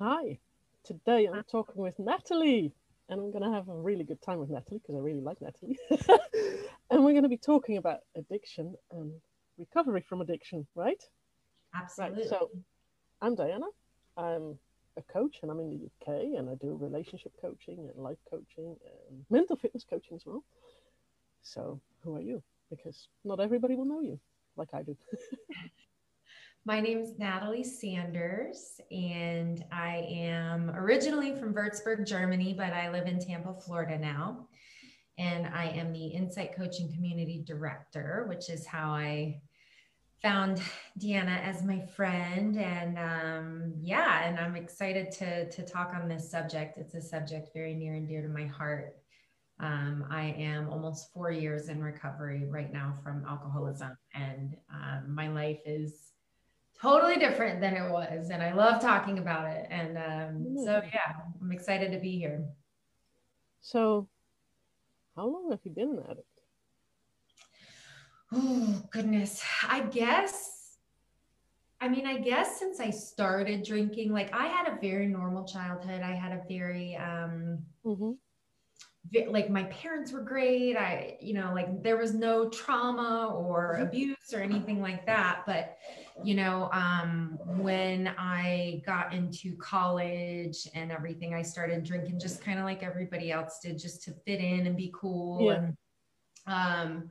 Hi, today I'm talking with Natalie, and I'm going to have a really good time with Natalie because I really like Natalie. and we're going to be talking about addiction and recovery from addiction, right? Absolutely. Right. So, I'm Diana. I'm a coach, and I'm in the UK, and I do relationship coaching and life coaching and mental fitness coaching as well. So, who are you? Because not everybody will know you like I do. My name is Natalie Sanders, and I am originally from Würzburg, Germany, but I live in Tampa, Florida now. And I am the Insight Coaching Community Director, which is how I found Diana as my friend. And um, yeah, and I'm excited to, to talk on this subject. It's a subject very near and dear to my heart. Um, I am almost four years in recovery right now from alcoholism, and um, my life is totally different than it was. And I love talking about it. And um, so, yeah, I'm excited to be here. So, how long have you been an addict? Oh, goodness. I guess, I mean, I guess since I started drinking, like I had a very normal childhood. I had a very, um, mm-hmm like my parents were great i you know like there was no trauma or mm-hmm. abuse or anything like that but you know um when i got into college and everything i started drinking just kind of like everybody else did just to fit in and be cool yeah. and um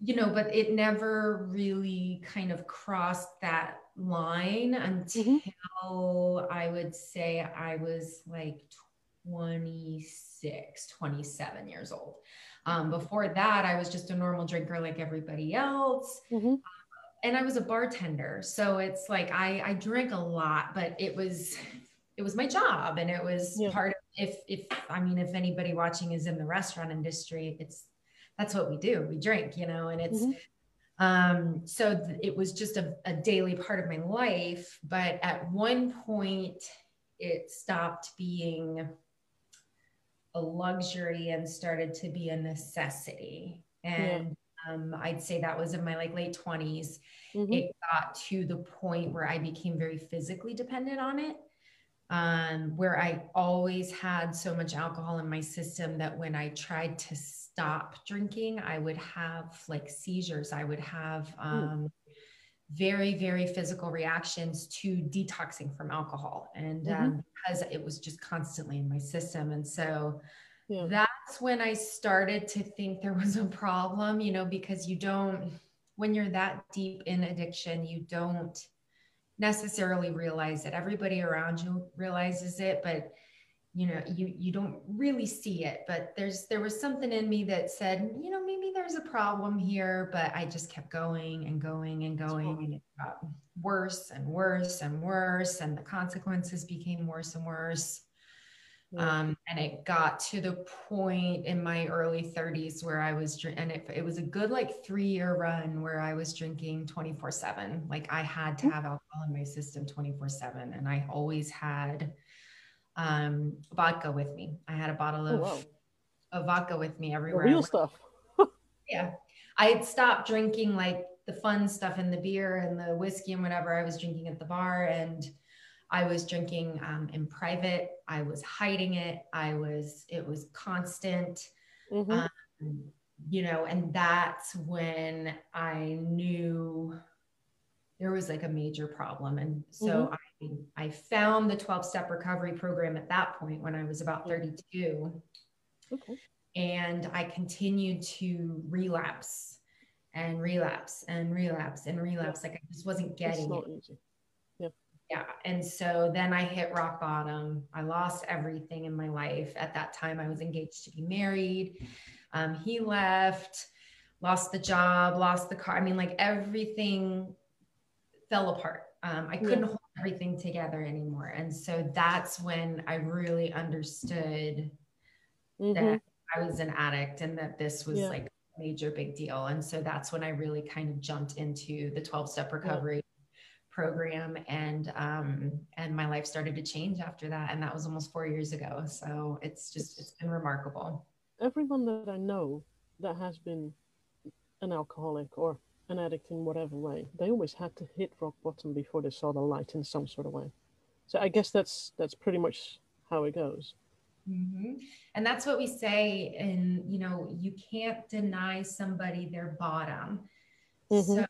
you know but it never really kind of crossed that line until mm-hmm. i would say i was like 26, 27 years old. Um, before that, I was just a normal drinker like everybody else. Mm-hmm. And I was a bartender. So it's like I, I drank a lot, but it was it was my job and it was yeah. part of if if I mean if anybody watching is in the restaurant industry, it's that's what we do. We drink, you know, and it's mm-hmm. um so th- it was just a, a daily part of my life. But at one point it stopped being a luxury and started to be a necessity. And. Um, I'd say that was in my like late 20s. Mm-hmm. It got to the point where I became very physically dependent on it. Um, where I always had so much alcohol in my system that when I tried to stop drinking, I would have like seizures. I would have hmm. um, very, very physical reactions to detoxing from alcohol. And mm-hmm. um, because it was just constantly in my system. And so yeah. That's when I started to think there was a problem, you know, because you don't, when you're that deep in addiction, you don't necessarily realize it. Everybody around you realizes it, but you know you you don't really see it. But there's there was something in me that said you know maybe there's a problem here but i just kept going and going and going and it got worse and worse and worse and the consequences became worse and worse um, and it got to the point in my early 30s where I was, and it, it was a good like three year run where I was drinking 24 7. Like I had to mm. have alcohol in my system 24 7. And I always had um, vodka with me. I had a bottle oh, of, oh, of vodka with me everywhere. The real stuff. yeah. I had stopped drinking like the fun stuff and the beer and the whiskey and whatever I was drinking at the bar. And I was drinking um, in private. I was hiding it. I was, it was constant. Mm-hmm. Um, you know, and that's when I knew there was like a major problem. And so mm-hmm. I, I found the 12 step recovery program at that point when I was about 32. Okay. And I continued to relapse and relapse and relapse and relapse. Like I just wasn't getting it. Yeah. And so then I hit rock bottom. I lost everything in my life. At that time, I was engaged to be married. Um, he left, lost the job, lost the car. I mean, like everything fell apart. Um, I couldn't yeah. hold everything together anymore. And so that's when I really understood mm-hmm. that I was an addict and that this was yeah. like a major big deal. And so that's when I really kind of jumped into the 12 step recovery. Program and um and my life started to change after that and that was almost four years ago so it's just it's been remarkable everyone that i know that has been an alcoholic or an addict in whatever way, they always had to hit rock bottom before they saw the light in some sort of way. So I guess that's that's pretty much how it goes. Mm-hmm. And that's what we say. And, you know, you can't deny somebody their bottom. Mm-hmm. So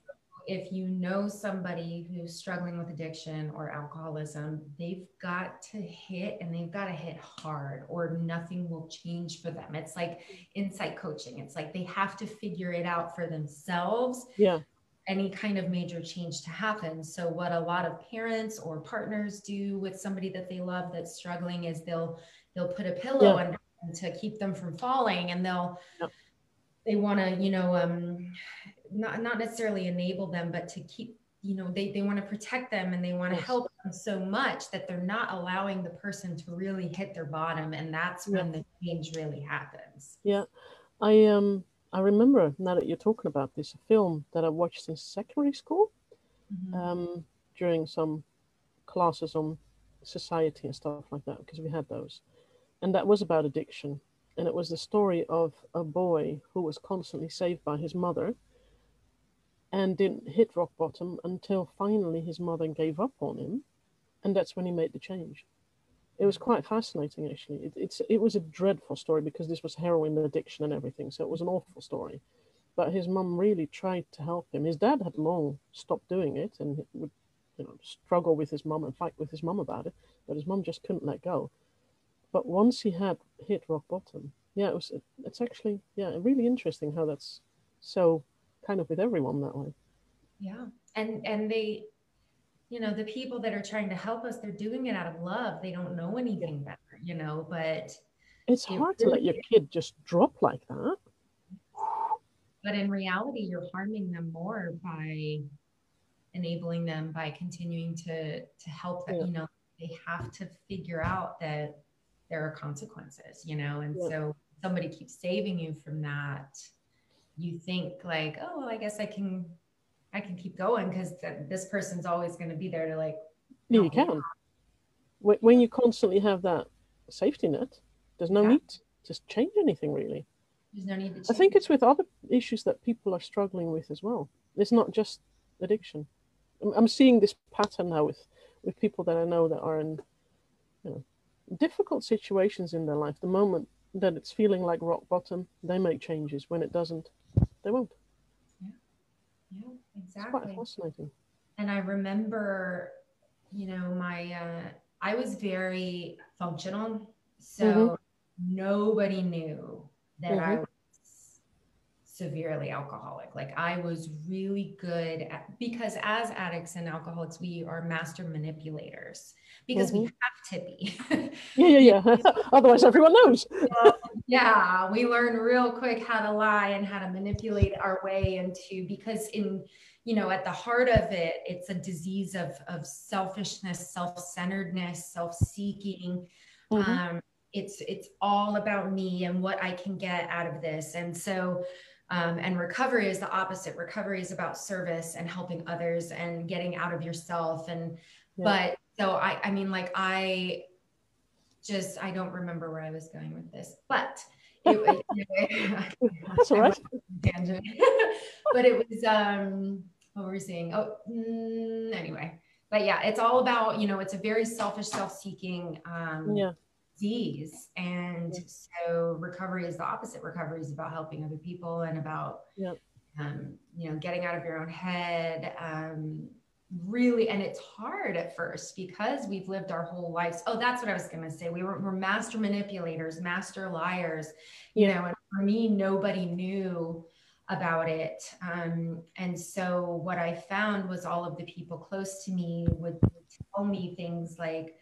if you know somebody who's struggling with addiction or alcoholism, they've got to hit and they've got to hit hard or nothing will change for them. It's like insight coaching. It's like they have to figure it out for themselves. Yeah. Any kind of major change to happen. So, what a lot of parents or partners do with somebody that they love that's struggling is they'll they'll put a pillow yeah. under them to keep them from falling and they'll yep. they want to you know um not not necessarily enable them but to keep you know they, they want to protect them and they want to help them so much that they're not allowing the person to really hit their bottom and that's when the change really happens. Yeah. I um i remember now that you're talking about this a film that i watched in secondary school mm-hmm. um during some classes on society and stuff like that because we had those. And that was about addiction. And it was the story of a boy who was constantly saved by his mother and didn't hit rock bottom until finally his mother gave up on him. And that's when he made the change. It was quite fascinating, actually. It, it's, it was a dreadful story because this was heroin addiction and everything. So it was an awful story. But his mum really tried to help him. His dad had long stopped doing it and would you know, struggle with his mum and fight with his mum about it. But his mum just couldn't let go. But once he had hit rock bottom, yeah, it was. It's actually yeah, really interesting how that's so kind of with everyone that way. Yeah, and and they, you know, the people that are trying to help us, they're doing it out of love. They don't know anything better, you know. But it's hard to let your kid just drop like that. But in reality, you're harming them more by enabling them by continuing to to help them. Yeah. You know, they have to figure out that there are consequences, you know? And yeah. so somebody keeps saving you from that. You think like, oh, well, I guess I can, I can keep going because th- this person's always going to be there to like. Yeah, you can. When, when you constantly have that safety net, there's no yeah. need to change anything really. There's no need to. Change. I think it's with other issues that people are struggling with as well. It's not just addiction. I'm, I'm seeing this pattern now with with people that I know that are in, you know, difficult situations in their life, the moment that it's feeling like rock bottom, they make changes. When it doesn't, they won't. Yeah, yeah, exactly. It's quite fascinating. And I remember, you know, my uh, I was very functional, so mm-hmm. nobody knew that mm-hmm. I was severely alcoholic. Like I was really good at because as addicts and alcoholics, we are master manipulators because mm-hmm. we have to be. yeah, yeah, yeah. Otherwise, everyone knows. yeah, we learn real quick how to lie and how to manipulate our way into because in you know at the heart of it, it's a disease of of selfishness, self centeredness, self seeking. Mm-hmm. Um, it's it's all about me and what I can get out of this, and so. Um, and recovery is the opposite. Recovery is about service and helping others and getting out of yourself. And yeah. but so I, I mean, like I just, I don't remember where I was going with this, but it, it, that's all right. Tangent. but it was, um, what were we saying? Oh, mm, anyway, but yeah, it's all about, you know, it's a very selfish, self-seeking, um, yeah. Disease. And so recovery is the opposite. Recovery is about helping other people and about, yeah. um, you know, getting out of your own head, um, really and it's hard at first because we've lived our whole lives oh that's what i was going to say we were, we're master manipulators master liars you know and for me nobody knew about it um, and so what i found was all of the people close to me would tell me things like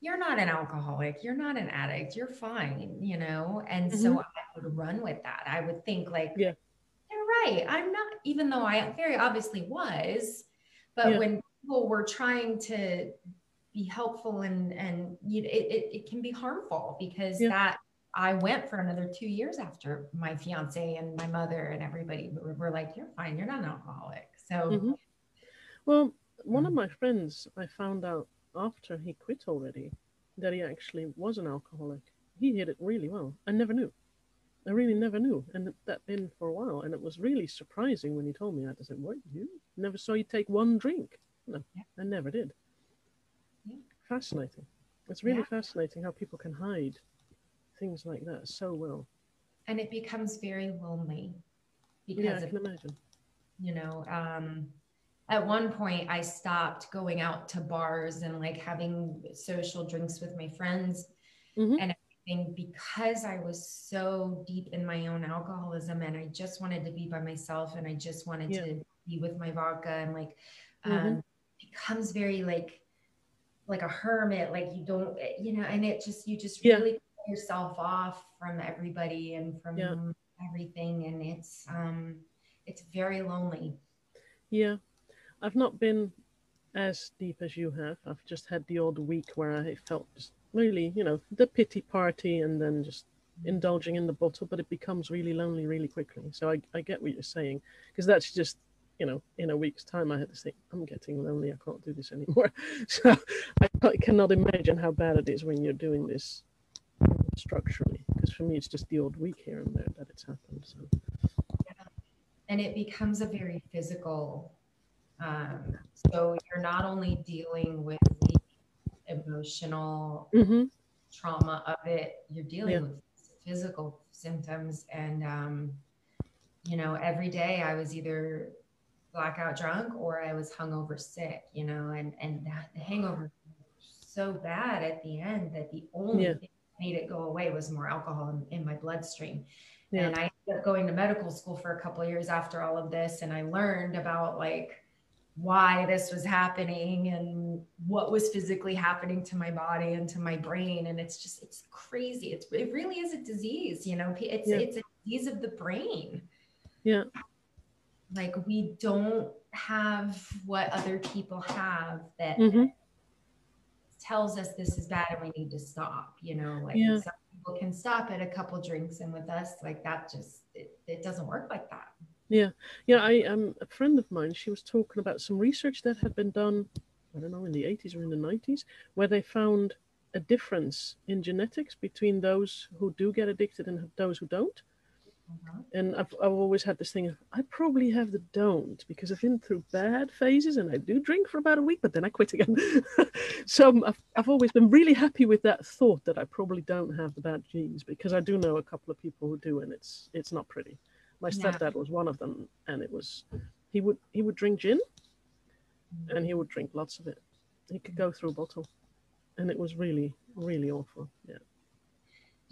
you're not an alcoholic you're not an addict you're fine you know and mm-hmm. so i would run with that i would think like yeah you're right i'm not even though i very obviously was but yeah. when people were trying to be helpful and and you, it, it, it can be harmful because yeah. that I went for another two years after my fiance and my mother and everybody were, like, "You're fine. You're not an alcoholic." So, mm-hmm. well, one of my friends, I found out after he quit already that he actually was an alcoholic. He hid it really well. I never knew. I really never knew, and that been for a while, and it was really surprising when he told me. that. I said, "What? You never saw you take one drink?" No, yeah. I never did. Yeah. fascinating. It's really yeah. fascinating how people can hide things like that so well. And it becomes very lonely because yeah, I can of, imagine. You know, um, at one point I stopped going out to bars and like having social drinks with my friends mm-hmm. and everything because I was so deep in my own alcoholism and I just wanted to be by myself and I just wanted yeah. to be with my vodka and like um mm-hmm. becomes very like like a hermit like you don't you know and it just you just yeah. really yourself off from everybody and from yeah. everything and it's um it's very lonely yeah I've not been as deep as you have. I've just had the odd week where I felt just really, you know, the pity party and then just indulging in the bottle, but it becomes really lonely really quickly. So I, I get what you're saying because that's just, you know, in a week's time I had to think, I'm getting lonely. I can't do this anymore. So I cannot imagine how bad it is when you're doing this structurally because for me it's just the odd week here and there that it's happened. So. Yeah. And it becomes a very physical um, so you're not only dealing with the emotional mm-hmm. trauma of it, you're dealing yeah. with physical symptoms. And, um, you know, every day I was either blackout drunk or I was hungover sick, you know, and, and that, the hangover was so bad at the end that the only yeah. thing that made it go away was more alcohol in, in my bloodstream. Yeah. And I ended up going to medical school for a couple years after all of this. And I learned about like why this was happening and what was physically happening to my body and to my brain and it's just it's crazy it's it really is a disease you know it's yeah. it's a disease of the brain yeah like we don't have what other people have that mm-hmm. tells us this is bad and we need to stop you know like yeah. some people can stop at a couple drinks and with us like that just it, it doesn't work like that yeah, yeah. I um, a friend of mine. She was talking about some research that had been done. I don't know in the eighties or in the nineties, where they found a difference in genetics between those who do get addicted and those who don't. Mm-hmm. And I've, I've always had this thing of I probably have the don't because I've been through bad phases and I do drink for about a week, but then I quit again. so I've, I've always been really happy with that thought that I probably don't have the bad genes because I do know a couple of people who do, and it's it's not pretty. My stepdad was one of them, and it was he would he would drink gin, and he would drink lots of it. He could go through a bottle, and it was really really awful. Yeah.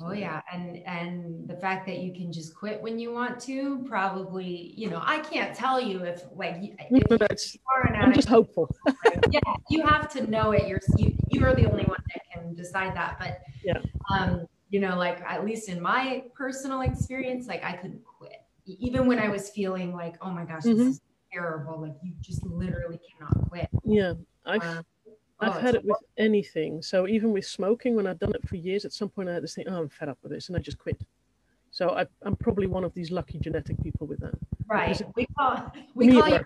Oh yeah, and and the fact that you can just quit when you want to, probably, you know, I can't tell you if like if that's, I'm just hopeful. yeah, you have to know it. You're you you are the only one that can decide that. But yeah, um, you know, like at least in my personal experience, like I couldn't even when I was feeling like, oh my gosh, mm-hmm. this is terrible, like you just literally cannot quit. Yeah, I've uh, I've oh, had it with anything. So even with smoking, when I've done it for years, at some point I had this thing, oh, I'm fed up with this, and I just quit. So I, am probably one of these lucky genetic people with that. Right. We call we call you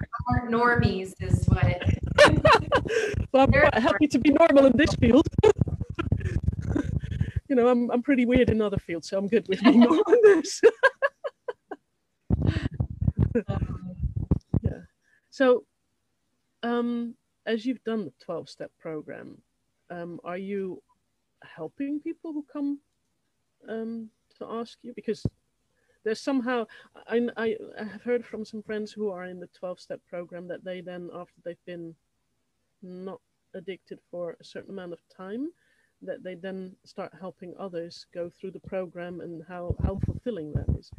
normies. Is what. well, I'm quite happy to be normal in this field. you know, I'm I'm pretty weird in other fields, so I'm good with being normal in this. yeah. So, um, as you've done the 12 step program, um, are you helping people who come um, to ask you? Because there's somehow, I, I, I have heard from some friends who are in the 12 step program that they then, after they've been not addicted for a certain amount of time, that they then start helping others go through the program and how, how fulfilling that is.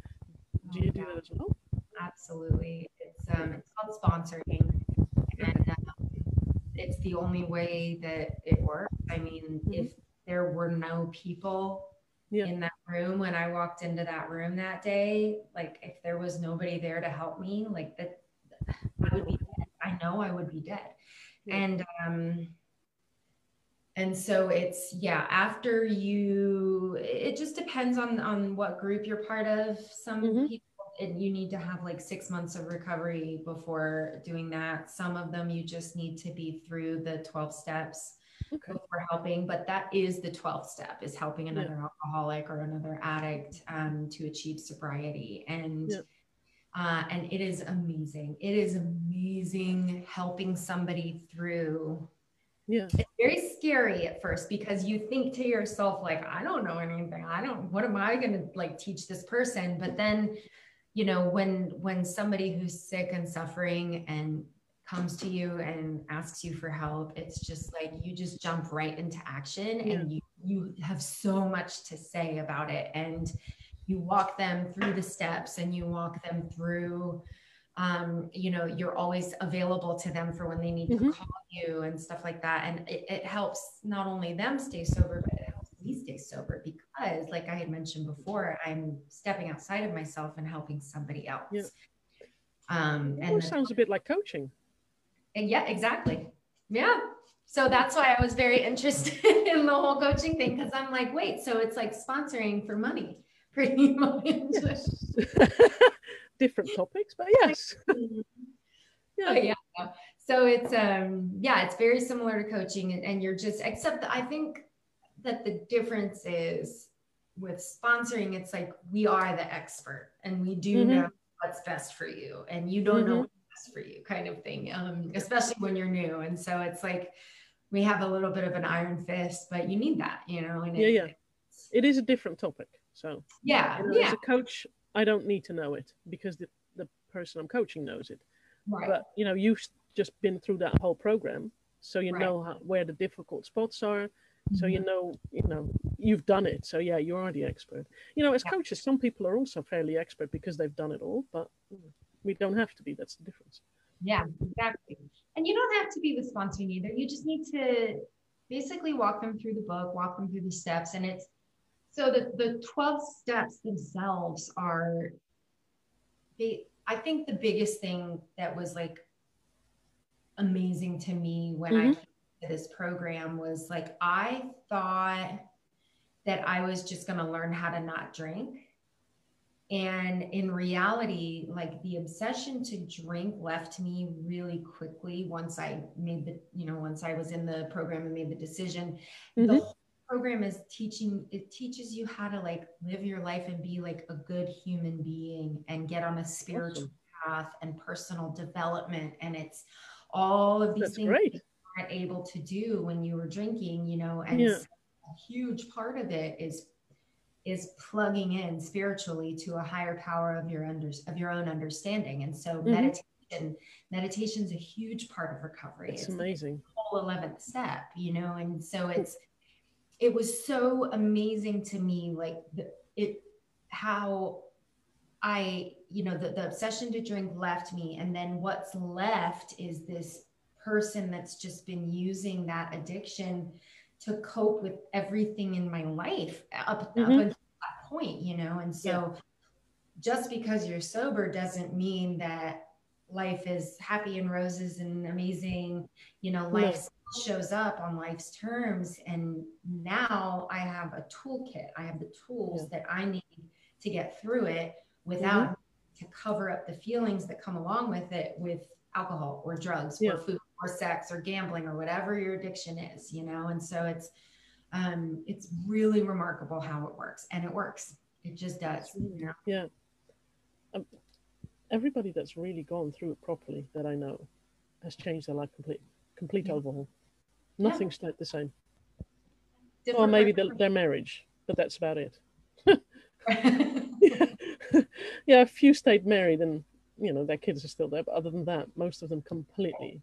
Do you do that as well? Absolutely. It's um, it's called sponsoring, and um, it's the only way that it works. I mean, mm-hmm. if there were no people yeah. in that room when I walked into that room that day, like if there was nobody there to help me, like that, I would be dead. I know I would be dead. Yeah. And um, and so it's yeah after you it just depends on on what group you're part of some mm-hmm. people and you need to have like six months of recovery before doing that. Some of them you just need to be through the 12 steps okay. before helping but that is the 12th step is helping another yeah. alcoholic or another addict um, to achieve sobriety. And yeah. uh, and it is amazing. It is amazing helping somebody through. Yeah. It's very scary at first because you think to yourself like i don't know anything. I don't what am i going to like teach this person? But then you know when when somebody who's sick and suffering and comes to you and asks you for help it's just like you just jump right into action yeah. and you you have so much to say about it and you walk them through the steps and you walk them through um, you know you're always available to them for when they need mm-hmm. to call you and stuff like that and it, it helps not only them stay sober but it helps me stay sober because like i had mentioned before i'm stepping outside of myself and helping somebody else. Yeah. um and it sounds a bit like coaching. And yeah exactly. Yeah. So that's why i was very interested in the whole coaching thing because i'm like wait so it's like sponsoring for money. Pretty much. Yes. different topics but yes. Yeah. Oh, yeah. So it's um yeah it's very similar to coaching and, and you're just except i think that the difference is with sponsoring it's like we are the expert and we do mm-hmm. know what's best for you and you don't mm-hmm. know what's best for you kind of thing um especially when you're new and so it's like we have a little bit of an iron fist but you need that you know and yeah it, yeah it is a different topic so yeah, you know, yeah. as a coach i don't need to know it because the, the person i'm coaching knows it right. but you know you've just been through that whole program so you right. know how, where the difficult spots are so you mm-hmm. know you know you've done it so yeah you're the expert. You know as coaches some people are also fairly expert because they've done it all but we don't have to be that's the difference. Yeah exactly. And you don't have to be the sponsor either you just need to basically walk them through the book walk them through the steps and it's so the, the 12 steps themselves are they i think the biggest thing that was like amazing to me when mm-hmm. i this program was like I thought that I was just going to learn how to not drink. And in reality, like the obsession to drink left me really quickly once I made the, you know, once I was in the program and made the decision. Mm-hmm. The whole program is teaching, it teaches you how to like live your life and be like a good human being and get on a spiritual awesome. path and personal development. And it's all of these That's things. Great weren't able to do when you were drinking, you know, and yeah. a huge part of it is is plugging in spiritually to a higher power of your under of your own understanding. And so mm-hmm. meditation, meditation is a huge part of recovery. It's, it's amazing. whole 11th step, you know, and so it's it was so amazing to me like the, it how I, you know, the, the obsession to drink left me. And then what's left is this person that's just been using that addiction to cope with everything in my life up, mm-hmm. up until that point, you know? And so yeah. just because you're sober doesn't mean that life is happy and roses and amazing, you know, life yeah. shows up on life's terms. And now I have a toolkit. I have the tools yeah. that I need to get through it without mm-hmm. to cover up the feelings that come along with it with alcohol or drugs or food or sex or gambling or whatever your addiction is, you know? And so it's, um, it's really remarkable how it works and it works. It just does. You know? Yeah. Um, everybody that's really gone through it properly that I know has changed their life complete, complete yeah. overhaul. Nothing yeah. stayed the same. Different or maybe the, their marriage, but that's about it. yeah, a few stayed married and you know their kids are still there, but other than that, most of them completely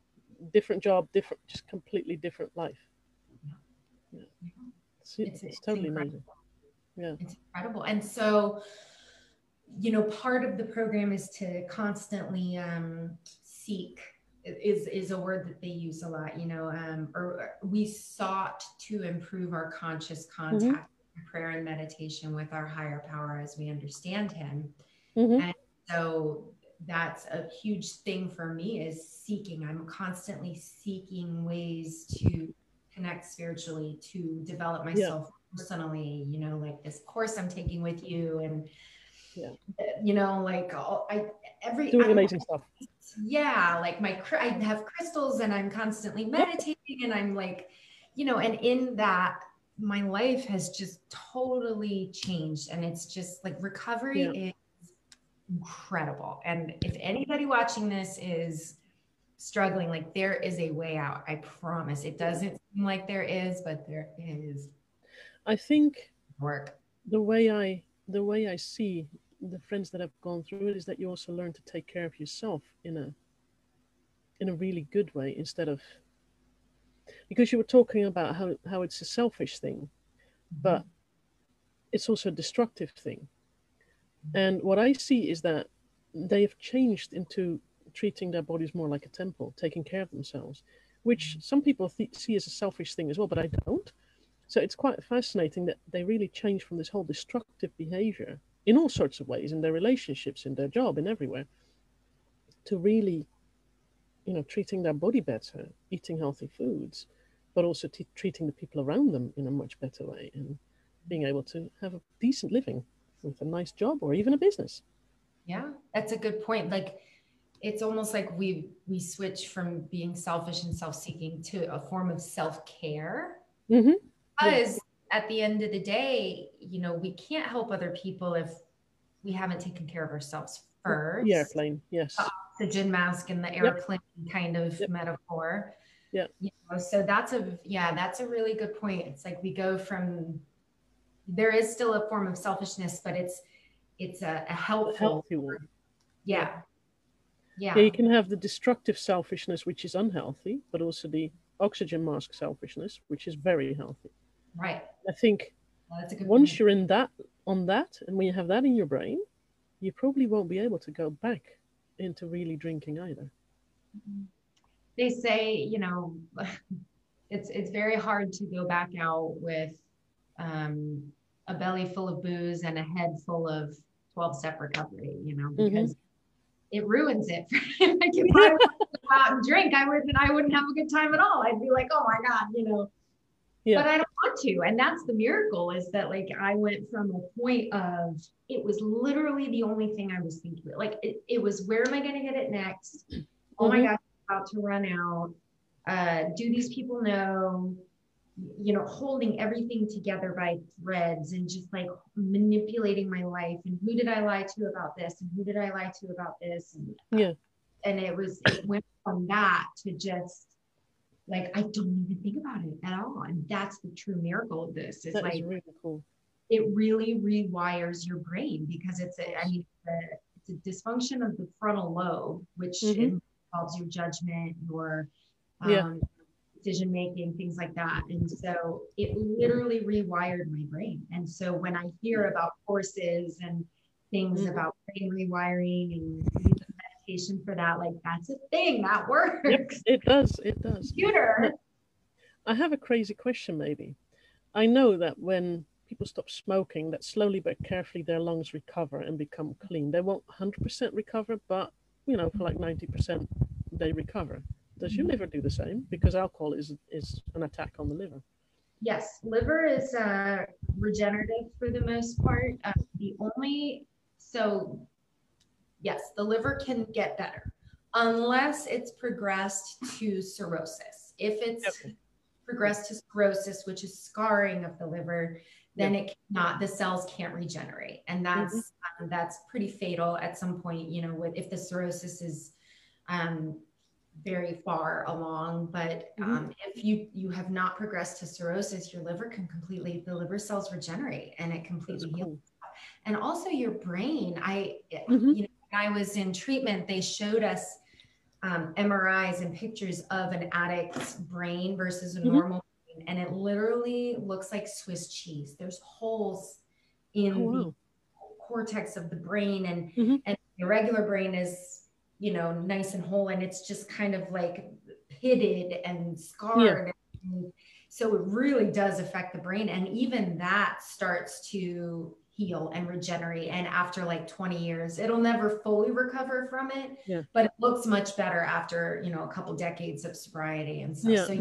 different job, different, just completely different life. Yeah. It's, it's, it's, totally incredible. amazing. Yeah. It's incredible. And so, you know, part of the program is to constantly um, seek is is a word that they use a lot you know um, or we sought to improve our conscious contact mm-hmm. prayer and meditation with our higher power as we understand him mm-hmm. and so that's a huge thing for me is seeking i'm constantly seeking ways to connect spiritually to develop myself yeah. personally you know like this course i'm taking with you and yeah. you know like all, i every doing amazing stuff yeah like my i have crystals and i'm constantly meditating and i'm like you know and in that my life has just totally changed and it's just like recovery yeah. is incredible. And if anybody watching this is struggling, like there is a way out. I promise. It doesn't seem like there is, but there is. I think work. The way I the way I see the friends that have gone through it is that you also learn to take care of yourself in a in a really good way instead of because you were talking about how, how it's a selfish thing mm-hmm. but it's also a destructive thing and what i see is that they have changed into treating their bodies more like a temple taking care of themselves which mm-hmm. some people th- see as a selfish thing as well but i don't. So it's quite fascinating that they really change from this whole destructive behavior in all sorts of ways in their relationships in their job and everywhere to really you know treating their body better eating healthy foods but also t- treating the people around them in a much better way and being able to have a decent living with a nice job or even a business yeah that's a good point like it's almost like we we switch from being selfish and self-seeking to a form of self-care mm-hmm. because at the end of the day, you know, we can't help other people if we haven't taken care of ourselves first. The airplane, yes. The oxygen mask and the airplane yep. kind of yep. metaphor. Yeah. You know, so that's a yeah, that's a really good point. It's like we go from there is still a form of selfishness, but it's it's a, a helpful healthy one. Yeah. yeah. Yeah. You can have the destructive selfishness, which is unhealthy, but also the oxygen mask selfishness, which is very healthy. Right. I think once point. you're in that on that, and when you have that in your brain, you probably won't be able to go back into really drinking either. Mm-hmm. They say, you know, it's it's very hard to go back out with um, a belly full of booze and a head full of 12 step recovery, you know, mm-hmm. because mm-hmm. it ruins it. like if I go out and drink, I wouldn't I wouldn't have a good time at all. I'd be like, oh my God, you know, yeah. but I don't want to. And that's the miracle is that like I went from a point of it was literally the only thing I was thinking. Like it, it was where am I going to get it next? Oh mm-hmm. my God, about to run out. Uh, do these people know? You know, holding everything together by threads and just like manipulating my life. And who did I lie to about this? And who did I lie to about this? And, yeah. And it was, it went from that to just like I don't even think about it at all. And that's the true miracle of this. It's that like really cool. It really rewires your brain because it's a I mean it's a, it's a dysfunction of the frontal lobe, which mm-hmm. involves your judgment, your um, yeah. Decision making, things like that. And so it literally rewired my brain. And so when I hear about courses and things mm-hmm. about brain rewiring and meditation for that. Like that's a thing that works. Yep, it does. It does. Computer. I have a crazy question. Maybe I know that when people stop smoking, that slowly but carefully their lungs recover and become clean. They won't 100% recover, but you know, for like 90%, they recover. Does your mm-hmm. liver do the same? Because alcohol is is an attack on the liver. Yes, liver is uh, regenerative for the most part. Uh, the only so yes, the liver can get better unless it's progressed to cirrhosis. If it's okay. progressed to cirrhosis, which is scarring of the liver, then it cannot the cells can't regenerate and that's mm-hmm. um, that's pretty fatal at some point you know with if the cirrhosis is um, very far along but mm-hmm. um, if you you have not progressed to cirrhosis your liver can completely the liver cells regenerate and it completely cool. heals and also your brain i mm-hmm. you know I was in treatment, they showed us um, MRIs and pictures of an addict's brain versus a mm-hmm. normal brain, and it literally looks like Swiss cheese. There's holes in oh, wow. the cortex of the brain, and mm-hmm. and the regular brain is you know nice and whole, and it's just kind of like pitted and scarred. Yeah. And so it really does affect the brain, and even that starts to heal and regenerate. And after like 20 years, it'll never fully recover from it, yeah. but it looks much better after, you know, a couple decades of sobriety and stuff. Yeah. So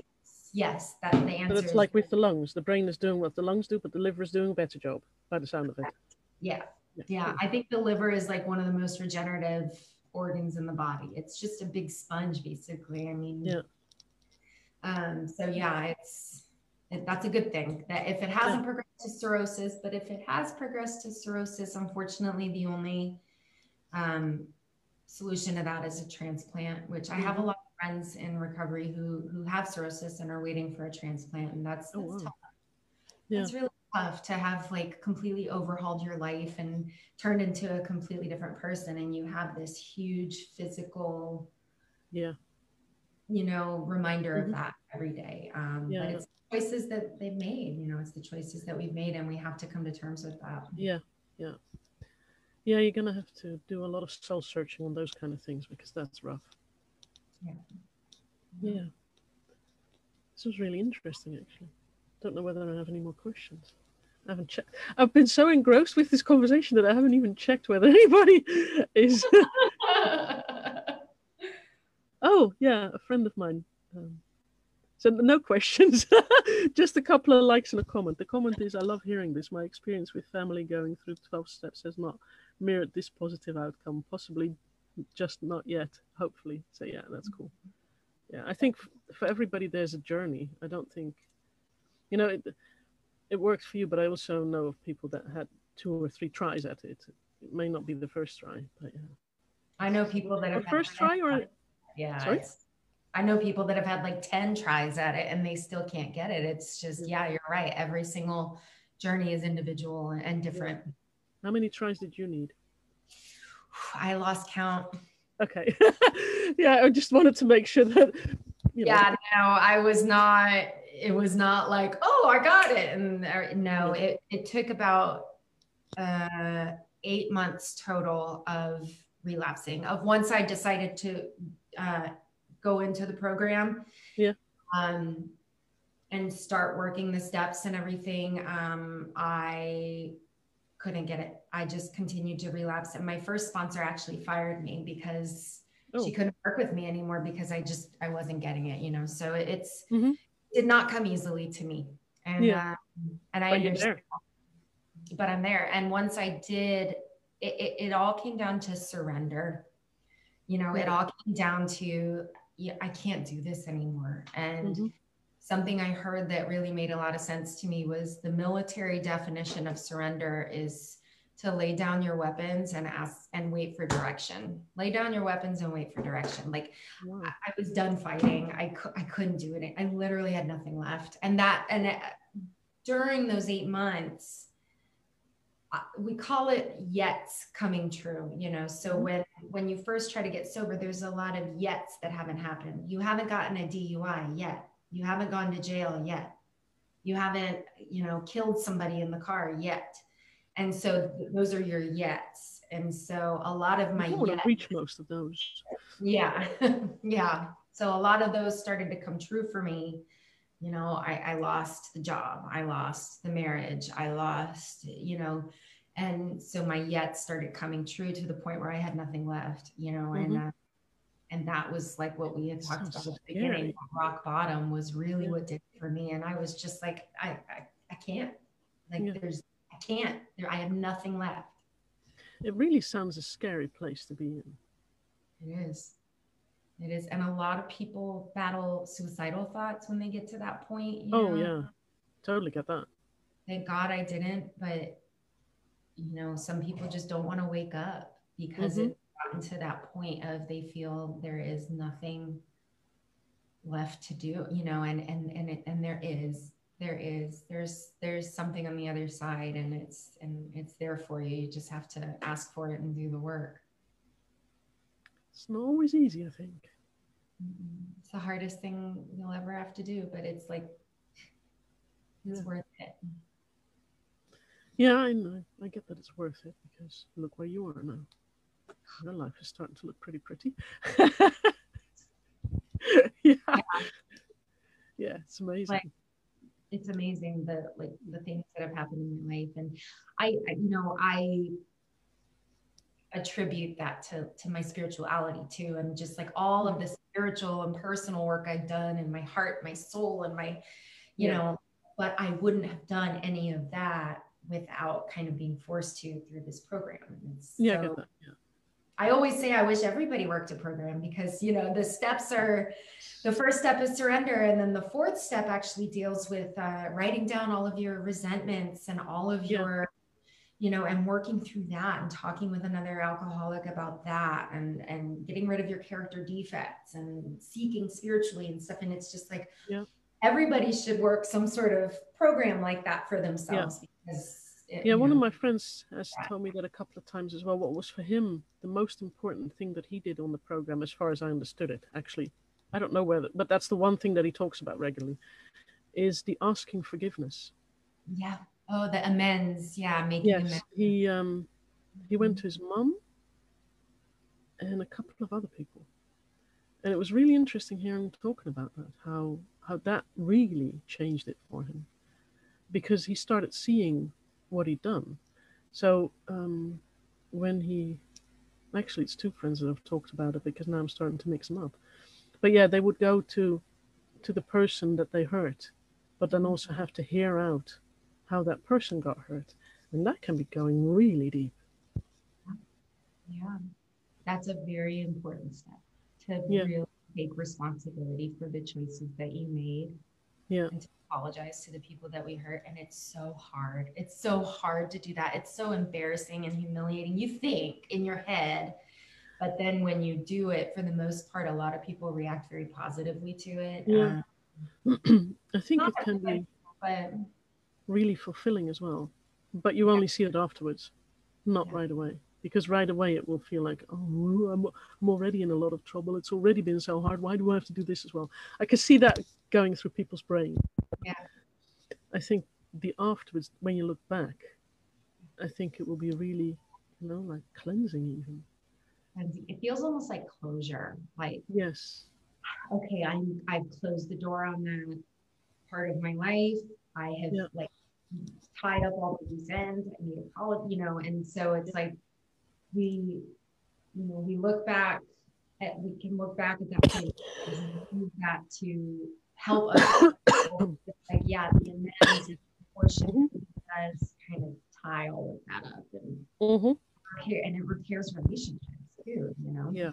yes, that the answer. But it's like with the lungs. The brain is doing what the lungs do, but the liver is doing a better job by the sound of it. Yeah. Yeah. yeah. I think the liver is like one of the most regenerative organs in the body. It's just a big sponge, basically. I mean, yeah. Um, so yeah, it's that's a good thing that if it hasn't progressed to cirrhosis, but if it has progressed to cirrhosis, unfortunately, the only um, solution to that is a transplant, which I have a lot of friends in recovery who who have cirrhosis and are waiting for a transplant, and that's, oh, that's oh, wow. tough. Yeah. It's really tough to have like completely overhauled your life and turned into a completely different person, and you have this huge physical, yeah, you know, reminder mm-hmm. of that every day. Um, yeah. But it's choices that they've made. You know, it's the choices that we've made, and we have to come to terms with that. Yeah, yeah, yeah. You're gonna have to do a lot of soul searching on those kind of things because that's rough. Yeah. Yeah. This was really interesting, actually. Don't know whether I have any more questions. I haven't checked. I've been so engrossed with this conversation that I haven't even checked whether anybody is. oh yeah, a friend of mine. Um, so no questions, just a couple of likes and a comment. The comment is, "I love hearing this. My experience with family going through twelve steps has not mirrored this positive outcome. Possibly, just not yet. Hopefully." So yeah, that's cool. Yeah, I think for everybody there's a journey. I don't think, you know, it, it works for you, but I also know of people that had two or three tries at it. It may not be the first try, but yeah. I know people that have first try or yeah. Sorry? I know people that have had like 10 tries at it and they still can't get it. It's just, yeah, you're right. Every single journey is individual and different. How many tries did you need? I lost count. Okay. yeah, I just wanted to make sure that. You know. Yeah, no, I was not. It was not like, oh, I got it, and uh, no, it it took about uh, eight months total of relapsing. Of once I decided to uh, go into the program. Yeah. Um, and start working the steps and everything. Um, I couldn't get it. I just continued to relapse. And my first sponsor actually fired me because oh. she couldn't work with me anymore because I just I wasn't getting it, you know. So it's mm-hmm. Did not come easily to me. And yeah. uh, and I but understand. But I'm there. And once I did, it, it, it all came down to surrender. You know, it all came down to yeah, I can't do this anymore. And mm-hmm. something I heard that really made a lot of sense to me was the military definition of surrender is to lay down your weapons and ask and wait for direction. Lay down your weapons and wait for direction. Like wow. I, I, was done fighting. I, cu- I couldn't do it. I literally had nothing left. And that, and it, during those eight months, we call it yets coming true you know so mm-hmm. when when you first try to get sober there's a lot of yets that haven't happened you haven't gotten a dui yet you haven't gone to jail yet you haven't you know killed somebody in the car yet and so those are your yets. And so a lot of my I want to reach most of those. Yeah yeah. So a lot of those started to come true for me. You know I, I lost the job i lost the marriage i lost you know and so my yet started coming true to the point where i had nothing left you know mm-hmm. and uh, and that was like what we had talked so about at the beginning rock bottom was really yeah. what did it for me. And i was just like i i, I can't. Like yeah. there's can't there i have nothing left it really sounds a scary place to be in it is it is. And a lot of people battle suicidal thoughts when they get to that point. oh, know? yeah. Totally get that. Thank God I didn't. But, you know, some people just don't want to wake up because mm-hmm. it's gotten to that point of they feel there is nothing left to do, you know, and, and, and, it, and there is, there is, there's, there's something on the other side and it's, and it's there for you. You just have to ask for it and do the work. It's not always easy, I think. Mm-hmm. It's the hardest thing you'll ever have to do, but it's like it's yeah. worth it. Yeah, I know. I get that it's worth it because look where you are now. Your life is starting to look pretty pretty. yeah. yeah. yeah. it's amazing. Like, it's amazing the like the things that have happened in my life, and I, I you know, I attribute that to to my spirituality too. And just like all of the spiritual and personal work i've done in my heart my soul and my you yeah. know but i wouldn't have done any of that without kind of being forced to through this program. So, yeah, I, yeah I always say i wish everybody worked a program because you know the steps are the first step is surrender and then the fourth step actually deals with uh, writing down all of your resentments and all of yeah. your you know and working through that and talking with another alcoholic about that and and getting rid of your character defects and seeking spiritually and stuff and it's just like yeah. everybody should work some sort of program like that for themselves yeah. because it, yeah one know, of my friends has yeah. told me that a couple of times as well what was for him the most important thing that he did on the program as far as i understood it actually i don't know whether but that's the one thing that he talks about regularly is the asking forgiveness yeah Oh, the amends. Yeah, making yes, amends. he um he went to his mum and a couple of other people. And it was really interesting hearing him talking about that, how how that really changed it for him. Because he started seeing what he'd done. So um when he actually it's two friends that have talked about it because now I'm starting to mix them up. But yeah, they would go to to the person that they hurt, but then also have to hear out how that person got hurt. And that can be going really deep. Yeah, that's a very important step to yeah. really take responsibility for the choices that you made. Yeah. And to apologize to the people that we hurt. And it's so hard. It's so hard to do that. It's so embarrassing and humiliating. You think in your head, but then when you do it, for the most part, a lot of people react very positively to it. Yeah. Um, I think it can be. But really fulfilling as well. But you only see it afterwards, not yeah. right away. Because right away it will feel like, oh, I'm, I'm already in a lot of trouble. It's already been so hard. Why do I have to do this as well? I can see that going through people's brain. Yeah. I think the afterwards, when you look back, I think it will be really, you know, like cleansing even. And it feels almost like closure. Like yes. Okay, I'm I've closed the door on that part of my life. I have yeah. like tied up all the loose ends. I need a college, you know, and so it's like we, you know, we look back at, we can look back at that point use that to help us. yeah, the amends portion does kind of tie all of that up and mm-hmm. repair, and it repairs relationships too, you know? Yeah.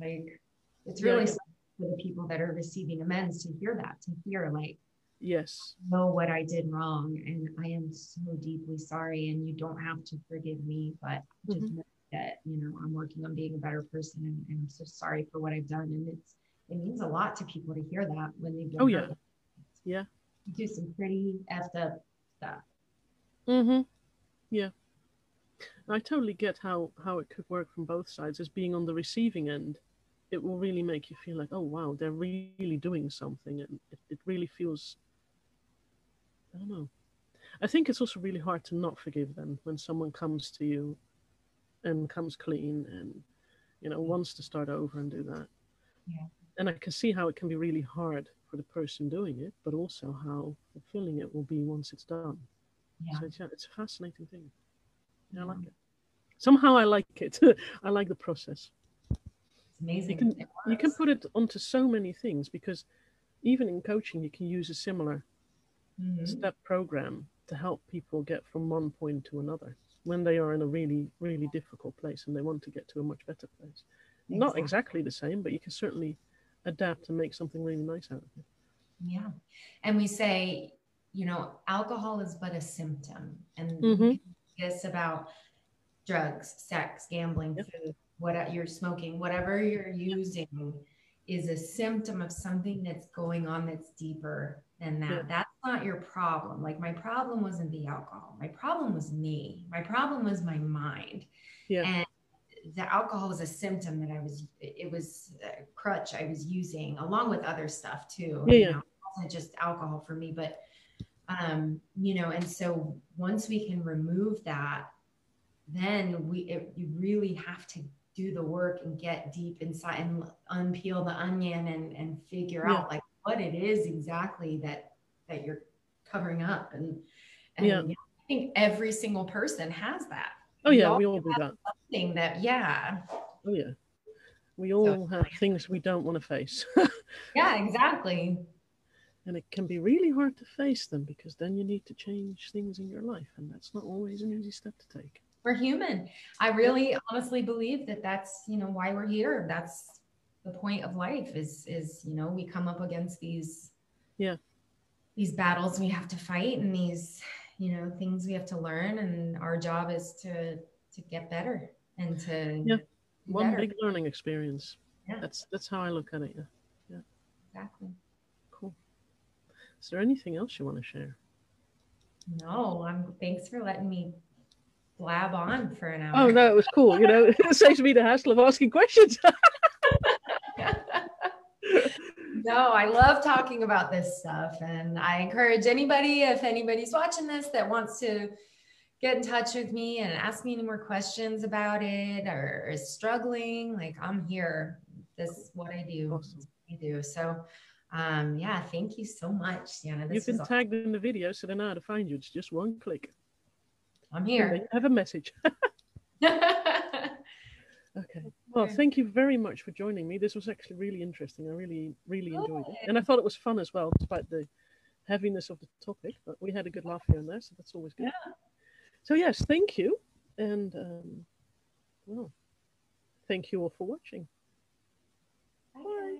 Like it's really yeah. for the people that are receiving amends to hear that, to hear like, Yes. Know what I did wrong. And I am so deeply sorry. And you don't have to forgive me, but just mm-hmm. know that, you know, I'm working on being a better person and, and, I'm so sorry for what I've done. And it's, it means a lot to people to hear that when they Oh, yeah. Yeah. Do some pretty effed up stuff. Mm-hmm. Yeah. I totally get how, how it could work from both sides as being on the receiving end it will really make you feel like, oh wow, they're really doing something, and it, it really feels I don't know. I think it's also really hard to not forgive them when someone comes to you and comes clean and you know wants to start over and do that. Yeah. And I can see how it can be really hard for the person doing it, but also how fulfilling it will be once it's done. Yeah. So it's, yeah, it's a fascinating thing. Yeah, I like it. Somehow I like it. I like the process. It's amazing. You can, you can put it onto so many things because even in coaching, you can use a similar mm-hmm. step program to help people get from one point to another when they are in a really, really difficult place and they want to get to a much better place. Exactly. Not exactly the same, but you can certainly adapt and make something really nice out of it. Yeah. And we say, you know, alcohol is but a symptom. And mm-hmm. this about drugs, sex, gambling, yep. food, what you're smoking, whatever you're using is a symptom of something that's going on that's deeper than that. Yeah. That's not your problem. Like my problem wasn't the alcohol. My problem was me. My problem was my mind. Yeah. And the alcohol was a symptom that I was, it was a crutch I was using along with other stuff too. Yeah. You know, it wasn't just alcohol for me, but, um, you know, and so once we can remove that, then we, it, you really have to do the work and get deep inside and unpeel the onion and, and figure yeah. out like what it is exactly that that you're covering up and, and yeah. I think every single person has that. Oh yeah, we all, we all do that. Something that yeah. Oh yeah. We all so, have things we don't want to face. yeah, exactly. And it can be really hard to face them because then you need to change things in your life, and that's not always an easy step to take. We're human. I really honestly believe that that's you know why we're here. That's the point of life is is you know we come up against these yeah these battles we have to fight and these you know, things we have to learn, and our job is to to get better and to yeah, one better. big learning experience. Yeah, that's that's how I look at it. Yeah, yeah, exactly. Cool. Is there anything else you want to share? No, I'm. Thanks for letting me blab on for an oh, hour. Oh no, it was cool. You know, it saves me the hassle of asking questions. no, I love talking about this stuff. And I encourage anybody, if anybody's watching this that wants to get in touch with me and ask me any more questions about it or is struggling, like I'm here. This is what I do. Awesome. I do. So um, yeah, thank you so much, Sienna. This You've been awesome. tagged in the video, so they know how to find you. It's just one click. I'm here. have a message. Okay. Well, thank you very much for joining me. This was actually really interesting. I really, really enjoyed it. And I thought it was fun as well, despite the heaviness of the topic. But we had a good laugh here and there, so that's always good. Yeah. So, yes, thank you. And, um, well, thank you all for watching. Bye. Bye.